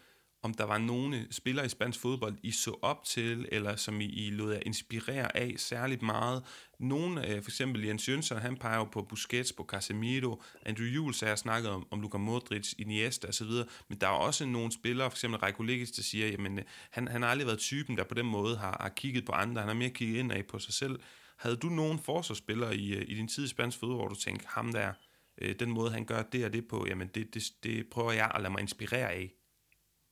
om der var nogle spillere i spansk fodbold, I så op til, eller som I, I lod jer inspirere af særligt meget. Nogle, øh, for eksempel Jens Jønsson, han peger jo på Busquets, på Casemiro, Andrew Jules har snakket om, om Luka Modric, Iniesta osv., men der er også nogle spillere, for eksempel Reiko Legic, der siger, jamen øh, han, han har aldrig været typen, der på den måde har, har kigget på andre, han har mere kigget indad på sig selv. Havde du nogen forsvarsspillere i, øh, i din tid i spansk fodbold, hvor du tænkte, ham der, øh, den måde han gør det og det på, jamen det, det, det prøver jeg at lade mig inspirere af?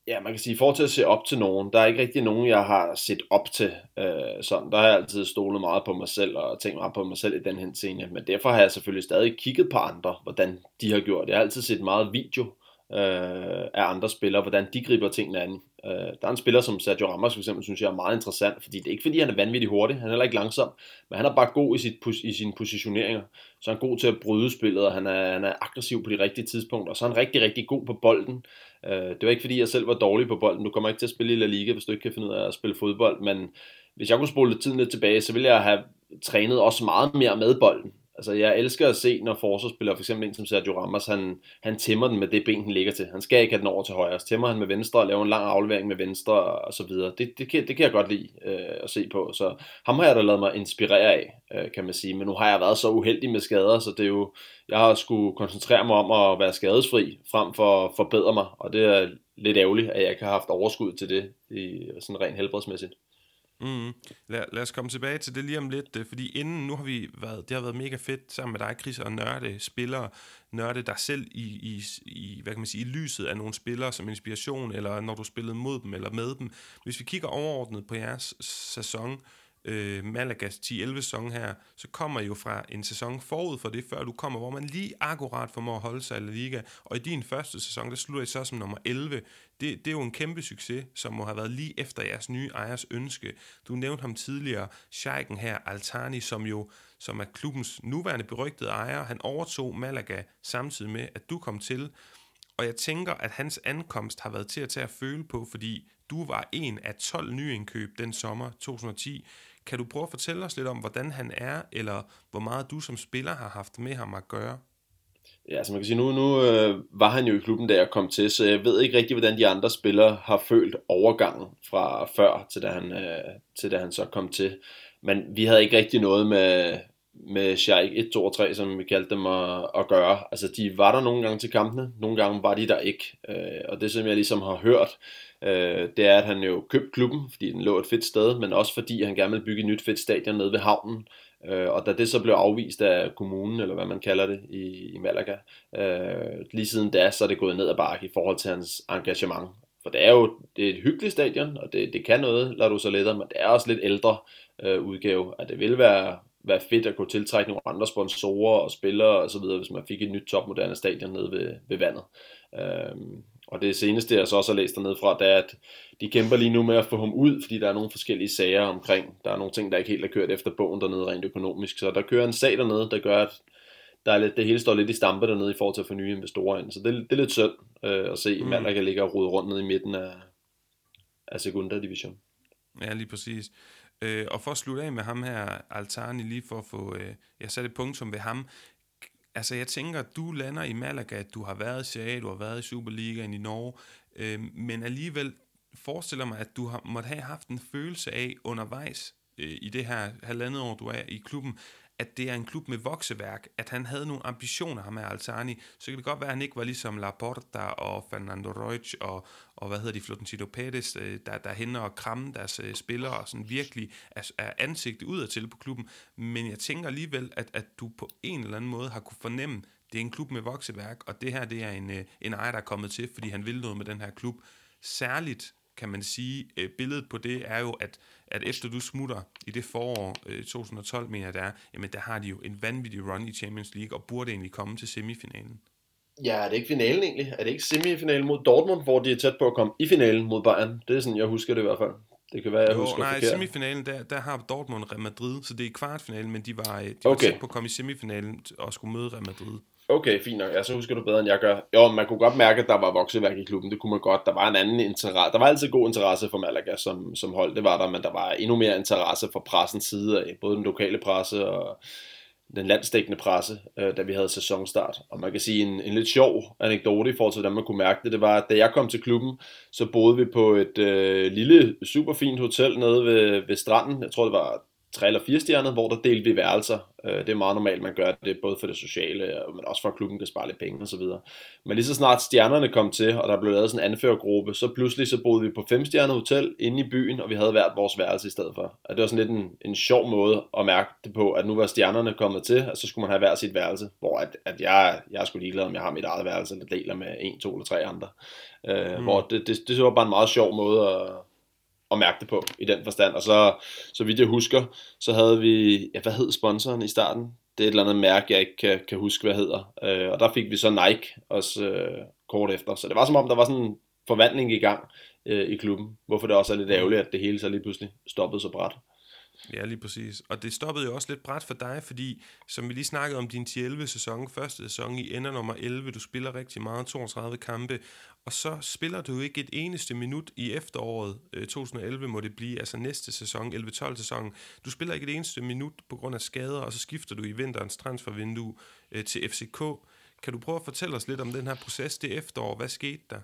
Ja, man kan sige, i forhold til at se op til nogen, der er ikke rigtig nogen, jeg har set op til. Øh, sådan. Der har jeg altid stolet meget på mig selv og tænkt meget på mig selv i den her scene. Men derfor har jeg selvfølgelig stadig kigget på andre, hvordan de har gjort. Jeg har altid set meget video øh, af andre spillere, hvordan de griber tingene an. Øh, der er en spiller som Sergio Ramos for eksempel, synes jeg er meget interessant, fordi det er ikke fordi, han er vanvittigt hurtig, han er heller ikke langsom, men han er bare god i, sit, i sine positioneringer. Så han er god til at bryde spillet, og han er, han er aggressiv på de rigtige tidspunkter, og så er han rigtig, rigtig god på bolden. Øh, det var ikke fordi, jeg selv var dårlig på bolden. Du kommer ikke til at spille i La Liga, hvis du ikke kan finde ud af at spille fodbold, men hvis jeg kunne spole tiden lidt tilbage, så ville jeg have trænet også meget mere med bolden. Altså, jeg elsker at se, når forsvarsspillere, for eksempel en som Sergio Ramos, han, han tæmmer den med det ben, han ligger til. Han skal ikke have den over til højre. Så tæmmer han med venstre og laver en lang aflevering med venstre og så videre. Det, det, kan, det kan jeg godt lide øh, at se på. Så ham har jeg da lavet mig inspirere af, øh, kan man sige. Men nu har jeg været så uheldig med skader, så det er jo, jeg har skulle koncentrere mig om at være skadesfri, frem for at forbedre mig. Og det er lidt ærgerligt, at jeg ikke har haft overskud til det, i, sådan rent helbredsmæssigt. Mm. Lad, lad os komme tilbage til det lige om lidt, øh, fordi inden nu har vi været, det har været mega fedt sammen med dig, Chris, og nørde spillere, nørde dig selv i, i, i, hvad kan man sige, i lyset af nogle spillere som inspiration, eller når du spillede mod dem eller med dem. Hvis vi kigger overordnet på jeres sæson, øh, Øh, Malagas 10-11 sæson her, så kommer jo fra en sæson forud for det, før du kommer, hvor man lige akkurat formår at holde sig i La Liga, og i din første sæson, der slutter I så som nummer 11. Det, det er jo en kæmpe succes, som må have været lige efter jeres nye ejers ønske. Du nævnte ham tidligere, Scheiken her, Altani, som jo som er klubbens nuværende berygtede ejer. Han overtog Malaga samtidig med, at du kom til. Og jeg tænker, at hans ankomst har været til at tage at føle på, fordi du var en af 12 nyindkøb den sommer 2010. Kan du prøve at fortælle os lidt om, hvordan han er, eller hvor meget du som spiller har haft med ham at gøre? Ja, så man kan sige, nu, nu øh, var han jo i klubben, da jeg kom til, så jeg ved ikke rigtig, hvordan de andre spillere har følt overgangen fra før, til da han, øh, til da han så kom til. Men vi havde ikke rigtig noget med, med Scheik 1, 2 og 3, som vi kaldte dem, at, at gøre. Altså, de var der nogle gange til kampene, nogle gange var de der ikke. Øh, og det, som jeg ligesom har hørt, øh, det er, at han jo købte klubben, fordi den lå et fedt sted, men også fordi han gerne ville bygge et nyt fedt stadion nede ved havnen. Øh, og da det så blev afvist af kommunen, eller hvad man kalder det, i, i Malaga, øh, lige siden da, så er det gået ned ad bakke i forhold til hans engagement. For det er jo det er et hyggeligt stadion, og det, det kan noget, lader du så lettere, men det er også lidt ældre øh, udgave, at det vil være, være fedt at kunne tiltrække nogle andre sponsorer og spillere og så videre, hvis man fik et nyt topmoderne stadion nede ved, ved vandet. Øh, Og det seneste, jeg så også har læst dernede fra, det er, at de kæmper lige nu med at få ham ud, fordi der er nogle forskellige sager omkring. Der er nogle ting, der ikke helt er kørt efter bogen dernede rent økonomisk. Så der kører en sag dernede, der gør, at der er lidt, det hele står lidt i stampe dernede i forhold til at få nye investorer ind. Så det, det er lidt synd øh, at se mm. Malaga ligge og rode rundt nede i midten af, af Segunda Division. Ja, lige præcis. Øh, og for at slutte af med ham her, Altani, lige for at få, øh, jeg satte et punktum ved ham. Altså jeg tænker, du lander i Malaga, du har været i Serie du har været i Superligaen i Norge, øh, men alligevel forestiller mig, at du har, måtte have haft en følelse af undervejs øh, i det her halvandet år, du er i klubben, at det er en klub med vokseværk, at han havde nogle ambitioner, ham med Altani, så kan det godt være, at han ikke var ligesom Laporta og Fernando Reutsch og, og hvad hedder de, Florentino Pérez, øh, der, der hænder og kramme deres øh, spillere og sådan virkelig er, er ansigtet udad til på klubben. Men jeg tænker alligevel, at, at du på en eller anden måde har kunne fornemme, det er en klub med vokseværk, og det her det er en, øh, en ejer, der er kommet til, fordi han vil noget med den her klub. Særligt kan man sige, øh, billedet på det er jo, at, at efter du smutter i det forår øh, 2012, mener jeg der er, jamen der har de jo en vanvittig run i Champions League, og burde egentlig komme til semifinalen. Ja, er det ikke finalen egentlig? Er det ikke semifinalen mod Dortmund, hvor de er tæt på at komme i finalen mod Bayern? Det er sådan, jeg husker det i hvert fald. Det kan være, jeg jo, husker nej, forkert. semifinalen, der, der har Dortmund Real Madrid, så det er i kvartfinalen, men de var, øh, de var okay. tæt på at komme i semifinalen og skulle møde Real Madrid. Okay, fint nok. Ja, så husker du bedre, end jeg gør. Jo, man kunne godt mærke, at der var vokseværk i klubben. Det kunne man godt. Der var en anden interesse. Der var altid god interesse for Malaga som, som hold. Det var der, men der var endnu mere interesse fra pressens side af. Både den lokale presse og den landsdækkende presse, øh, da vi havde sæsonstart. Og man kan sige en, en lidt sjov anekdote i forhold til, hvordan man kunne mærke det, det var, at da jeg kom til klubben, så boede vi på et øh, lille, super fint hotel nede ved, ved stranden. Jeg tror, det var tre eller fire stjerner, hvor der delte vi værelser. Øh, det er meget normalt, man gør det, både for det sociale, men også for at klubben kan spare lidt penge osv. Men lige så snart stjernerne kom til, og der blev lavet sådan en anførergruppe, så pludselig så boede vi på fem stjerner hotel inde i byen, og vi havde hvert vores værelse i stedet for. Og det var sådan lidt en, en sjov måde at mærke det på, at nu var stjernerne kommet til, og så skulle man have hver sit værelse, hvor at, at jeg, jeg er sgu ligeglad, om jeg har mit eget værelse, eller deler med en, to eller tre andre. Øh, mm. Hvor det, det, det var bare en meget sjov måde at, at mærke det på i den forstand. Og så, så vidt jeg husker, så havde vi, ja, hvad hed sponsoren i starten? Det er et eller andet mærke, jeg ikke kan, kan huske, hvad hedder. Øh, og der fik vi så Nike også øh, kort efter. Så det var som om, der var sådan en forvandling i gang øh, i klubben. Hvorfor det også er lidt ærgerligt, at det hele så lige pludselig stoppede så bræt. Ja, lige præcis. Og det stoppede jo også lidt bræt for dig, fordi som vi lige snakkede om din 10-11 sæson, første sæson i ender nummer 11, du spiller rigtig meget, 32 kampe, og så spiller du ikke et eneste minut i efteråret øh, 2011, må det blive, altså næste sæson, 11-12 sæson. Du spiller ikke et eneste minut på grund af skader, og så skifter du i vinterens transfervindue øh, til FCK. Kan du prøve at fortælle os lidt om den her proces det efterår? Hvad skete der?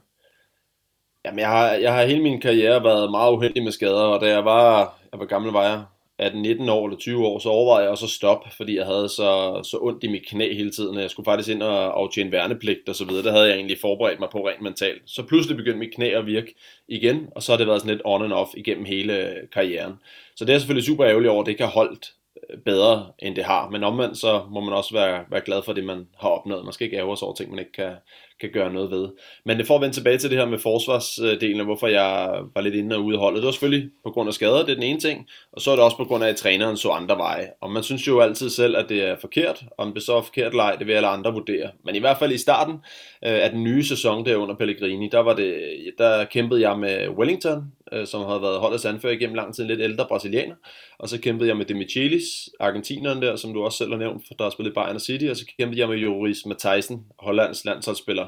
Jamen, jeg har, jeg har hele min karriere været meget uheldig med skader, og da jeg var, jeg var gammel var jeg, 18-19 år eller 20 år, så overvejede jeg også at stoppe, fordi jeg havde så, så ondt i mit knæ hele tiden, jeg skulle faktisk ind og aftjene værnepligt og så videre. Det havde jeg egentlig forberedt mig på rent mentalt. Så pludselig begyndte mit knæ at virke igen, og så har det været sådan lidt on and off igennem hele øh, karrieren. Så det er selvfølgelig super ærgerligt over, at det ikke har holdt bedre, end det har. Men omvendt så må man også være, være glad for det, man har opnået. Man skal ikke ære sig over ting, man ikke kan, kan gøre noget ved. Men det får at vende tilbage til det her med forsvarsdelen, hvorfor jeg var lidt inde og ude holdet. Det var selvfølgelig på grund af skader, det er den ene ting, og så er det også på grund af, at træneren så andre veje. Og man synes jo altid selv, at det er forkert. Om det så er forkert leg, det vil alle andre vurdere. Men i hvert fald i starten øh, af den nye sæson der under Pellegrini, der, var det, der kæmpede jeg med Wellington, øh, som havde været holdets anfører igennem lang tid, en lidt ældre brasilianer. Og så kæmpede jeg med Demichelis, argentineren der, som du også selv har nævnt, for der har spillet Bayern City, og så kæmpede jeg med Joris Mathijsen, Hollands landsholdsspiller,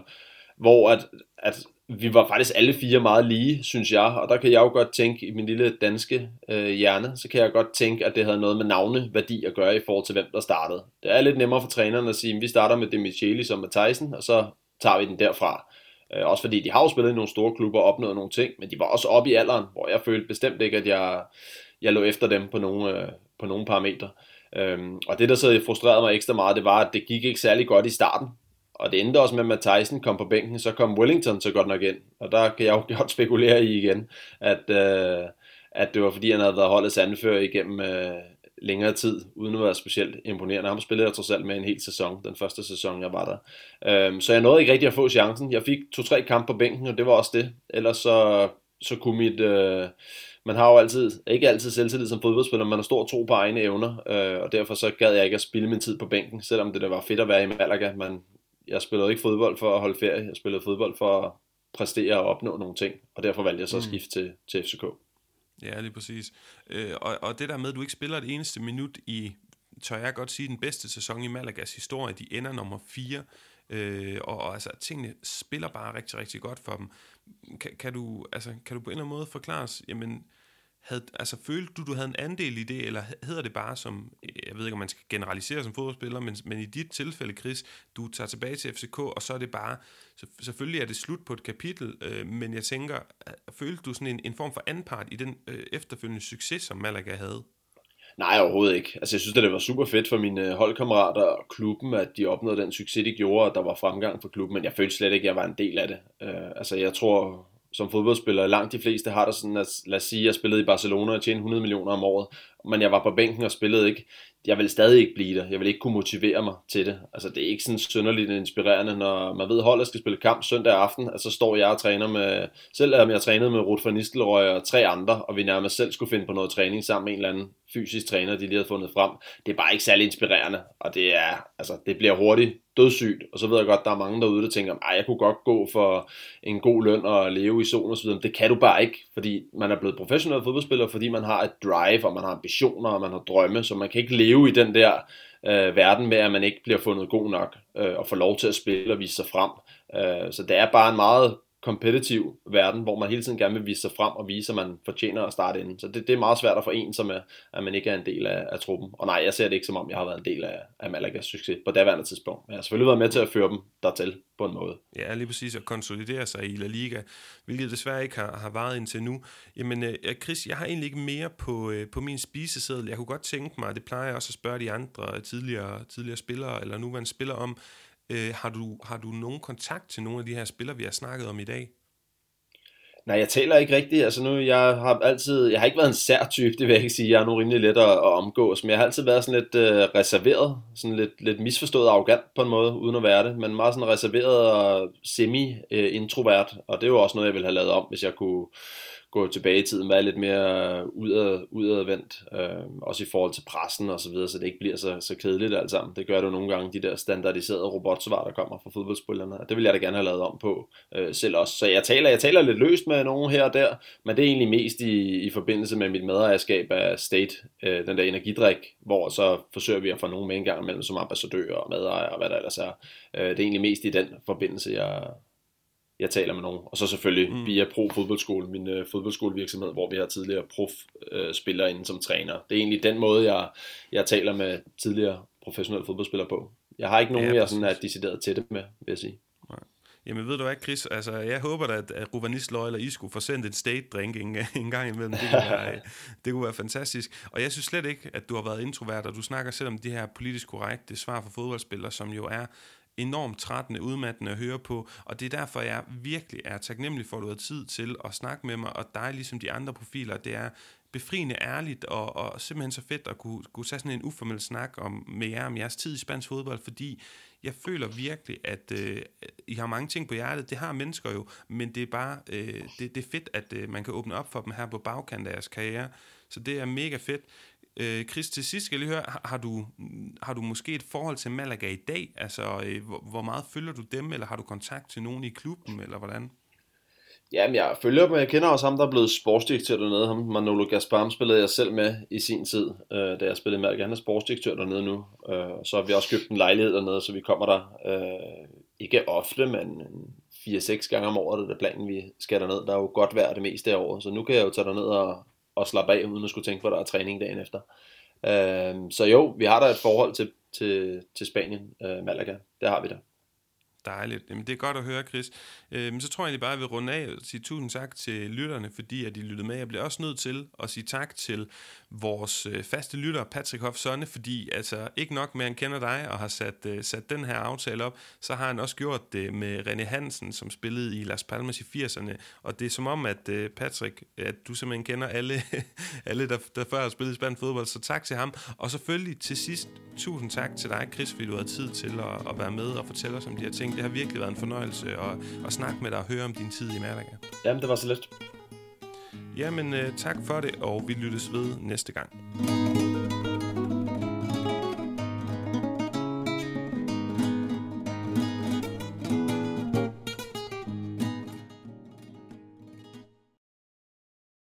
hvor at, at vi var faktisk alle fire meget lige, synes jeg, og der kan jeg jo godt tænke, i min lille danske øh, hjerne, så kan jeg godt tænke, at det havde noget med navneværdi at gøre i forhold til, hvem der startede. Det er lidt nemmere for træneren at sige, at vi starter med Demichelis og Mathijsen, og så tager vi den derfra. Øh, også fordi de har jo spillet i nogle store klubber og opnået nogle ting, men de var også oppe i alderen, hvor jeg følte bestemt ikke, at jeg, jeg lå efter dem på nogle, øh, på nogle parametre. Øhm, og det, der så frustrerede mig ekstra meget, det var, at det gik ikke særlig godt i starten. Og det endte også med, at Matt Tyson kom på bænken, så kom Wellington så godt nok ind. Og der kan jeg jo godt spekulere i igen, at, øh, at det var fordi, han havde været holdets anfører igennem øh, længere tid, uden at være specielt imponerende. Han spillede jeg trods alt med en hel sæson, den første sæson, jeg var der. Øhm, så jeg nåede ikke rigtig at få chancen. Jeg fik to-tre kampe på bænken, og det var også det. Ellers så, så kunne mit... Øh, man har jo altid, ikke altid selvtillid som fodboldspiller, man har stor tro på egne evner, øh, og derfor så gad jeg ikke at spille min tid på bænken, selvom det der var fedt at være i Malaga. Man, jeg spillede ikke fodbold for at holde ferie, jeg spillede fodbold for præstere og opnå nogle ting, og derfor valgte jeg så at mm. skifte til, til FCK. Ja, lige præcis. Øh, og, og det der med, at du ikke spiller et eneste minut i, tør jeg godt sige, den bedste sæson i Malagas historie, de ender nummer 4, øh, og, og altså, tingene spiller bare rigtig, rigtig godt for dem. Kan, kan, du, altså, kan du på en eller anden måde forklare os, jamen, havde, altså, følte du, du havde en andel i det, eller hedder det bare som, jeg ved ikke, om man skal generalisere som fodboldspiller, men, men i dit tilfælde, Chris, du tager tilbage til FCK, og så er det bare, så, selvfølgelig er det slut på et kapitel, øh, men jeg tænker, øh, følte du sådan en, en form for anpart i den øh, efterfølgende succes, som Malaga havde? Nej, overhovedet ikke. Altså, jeg synes, at det var super fedt for mine holdkammerater og klubben, at de opnåede den succes, de gjorde, og der var fremgang for klubben, men jeg følte slet ikke, at jeg var en del af det. Øh, altså, jeg tror, som fodboldspiller, langt de fleste har der sådan, at lad os sige, jeg spillede i Barcelona og tjente 100 millioner om året, men jeg var på bænken og spillede ikke. Jeg vil stadig ikke blive der. Jeg vil ikke kunne motivere mig til det. Altså, det er ikke sådan synderligt inspirerende, når man ved, at holdet skal spille kamp søndag aften, at så står jeg og træner med, selvom jeg trænede med Ruth van Nistelrooy og tre andre, og vi nærmest selv skulle finde på noget træning sammen med en eller anden fysisk træner, de lige havde fundet frem. Det er bare ikke særlig inspirerende, og det er, altså, det bliver hurtigt dødssygt, og så ved jeg godt, der er mange derude, der tænker, at jeg kunne godt gå for en god løn og leve i solen osv., men det kan du bare ikke, fordi man er blevet professionel fodboldspiller, fordi man har et drive, og man har ambitioner, og man har drømme, så man kan ikke leve i den der øh, verden med, at man ikke bliver fundet god nok, øh, og får lov til at spille og vise sig frem. Øh, så det er bare en meget kompetitiv verden, hvor man hele tiden gerne vil vise sig frem og vise, at man fortjener at starte inden. Så det, det er meget svært at forene en, som er, at man ikke er en del af, af truppen. Og nej, jeg ser det ikke som om, jeg har været en del af, af Malagas succes på daværende tidspunkt. Men jeg har selvfølgelig været med til at føre dem dertil på en måde. Ja, lige præcis at konsolidere sig i La Liga, hvilket desværre ikke har, har varet indtil nu. Jamen, øh, Chris, jeg har egentlig ikke mere på, øh, på min spiseseddel. Jeg kunne godt tænke mig, det plejer jeg også at spørge de andre tidligere, tidligere spillere, eller nuværende spillere om, Øh, har, du, har du nogen kontakt til nogle af de her spillere, vi har snakket om i dag? Nej, jeg taler ikke rigtigt. Altså nu, jeg har altid, jeg har ikke været en sær type, det vil jeg ikke sige. Jeg er nu rimelig let at, at omgås, men jeg har altid været sådan lidt øh, reserveret, sådan lidt, lidt misforstået arrogant på en måde, uden at være det, men meget sådan reserveret og semi-introvert, øh, og det er jo også noget, jeg ville have lavet om, hvis jeg kunne gå tilbage i tiden, være lidt mere udad, udadvendt, øh, også i forhold til pressen og så videre, så det ikke bliver så, så kedeligt alt sammen. Det gør det jo nogle gange, de der standardiserede robotsvar, der kommer fra fodboldspillerne, det vil jeg da gerne have lavet om på øh, selv også. Så jeg taler, jeg taler lidt løst med nogen her og der, men det er egentlig mest i, i forbindelse med mit medejerskab af State, øh, den der energidrik, hvor så forsøger vi at få nogen med en gang imellem som ambassadører og medejere og hvad der ellers er. Øh, det er egentlig mest i den forbindelse, jeg, jeg taler med nogen. Og så selvfølgelig mm. via Pro Fodboldskole, min uh, fodboldskolevirksomhed, hvor vi har tidligere prof-spillere uh, inde som træner. Det er egentlig den måde, jeg, jeg taler med tidligere professionelle fodboldspillere på. Jeg har ikke nogen, ja, jeg sådan er decideret til det med, vil jeg sige. Jamen ved du hvad, Chris, altså jeg håber da, at Ruvanis Løg eller I skulle få sendt en state drink en, en gang imellem. Det kunne, være, det kunne være fantastisk. Og jeg synes slet ikke, at du har været introvert, og du snakker selv om de her politisk korrekte svar for fodboldspillere, som jo er enormt trættende, udmattende at høre på, og det er derfor, jeg virkelig er taknemmelig for, at du har tid til at snakke med mig, og dig ligesom de andre profiler, det er befriende ærligt, og, og simpelthen så fedt at kunne, kunne tage sådan en uformel snak om, med jer om jeres tid i spansk fodbold, fordi jeg føler virkelig, at øh, I har mange ting på hjertet. Det har mennesker jo, men det er bare øh, det, det er fedt, at øh, man kan åbne op for dem her på bagkant af jeres karriere. Så det er mega fedt. Øh, Chris, til sidst skal jeg lige høre, har, du, har du måske et forhold til Malaga i dag? Altså, øh, hvor, hvor meget følger du dem, eller har du kontakt til nogen i klubben, eller hvordan? Jamen, jeg følger dem, jeg kender også ham, der er blevet sportsdirektør dernede. Ham, Manolo Gaspar, spillede jeg selv med i sin tid, øh, da jeg spillede i Malaga. Han er sportsdirektør dernede nu. Øh, så har vi også købt en lejlighed dernede, så vi kommer der øh, ikke ofte, men 4-6 gange om året, det er planen, vi skal derned. Der er jo godt vejr det meste af året, så nu kan jeg jo tage derned og, og slappe af, uden at skulle tænke på, at der er træning dagen efter. Øh, så jo, vi har da et forhold til, til, til Spanien, øh, Malaga. Det har vi da. Dejligt. Jamen, det er godt at høre, Chris. Øh, men så tror jeg egentlig bare, at jeg vil runde af og sige tusind tak til lytterne, fordi at de lyttede med. Jeg bliver også nødt til at sige tak til vores øh, faste lytter, Patrick Hoff Sonne, fordi altså ikke nok med, at han kender dig og har sat, øh, sat den her aftale op, så har han også gjort det med René Hansen, som spillede i Las Palmas i 80'erne. Og det er som om, at øh, Patrick, at du simpelthen kender alle, alle der, der før har spillet i spansk fodbold, så tak til ham. Og selvfølgelig til sidst, tusind tak til dig, Chris, fordi du har tid til at, at være med og fortælle os om de her ting. Det har virkelig været en fornøjelse at, at snakke med dig og høre om din tid i Malaga. Jamen, det var så let. Jamen, øh, tak for det, og vi lyttes ved næste gang.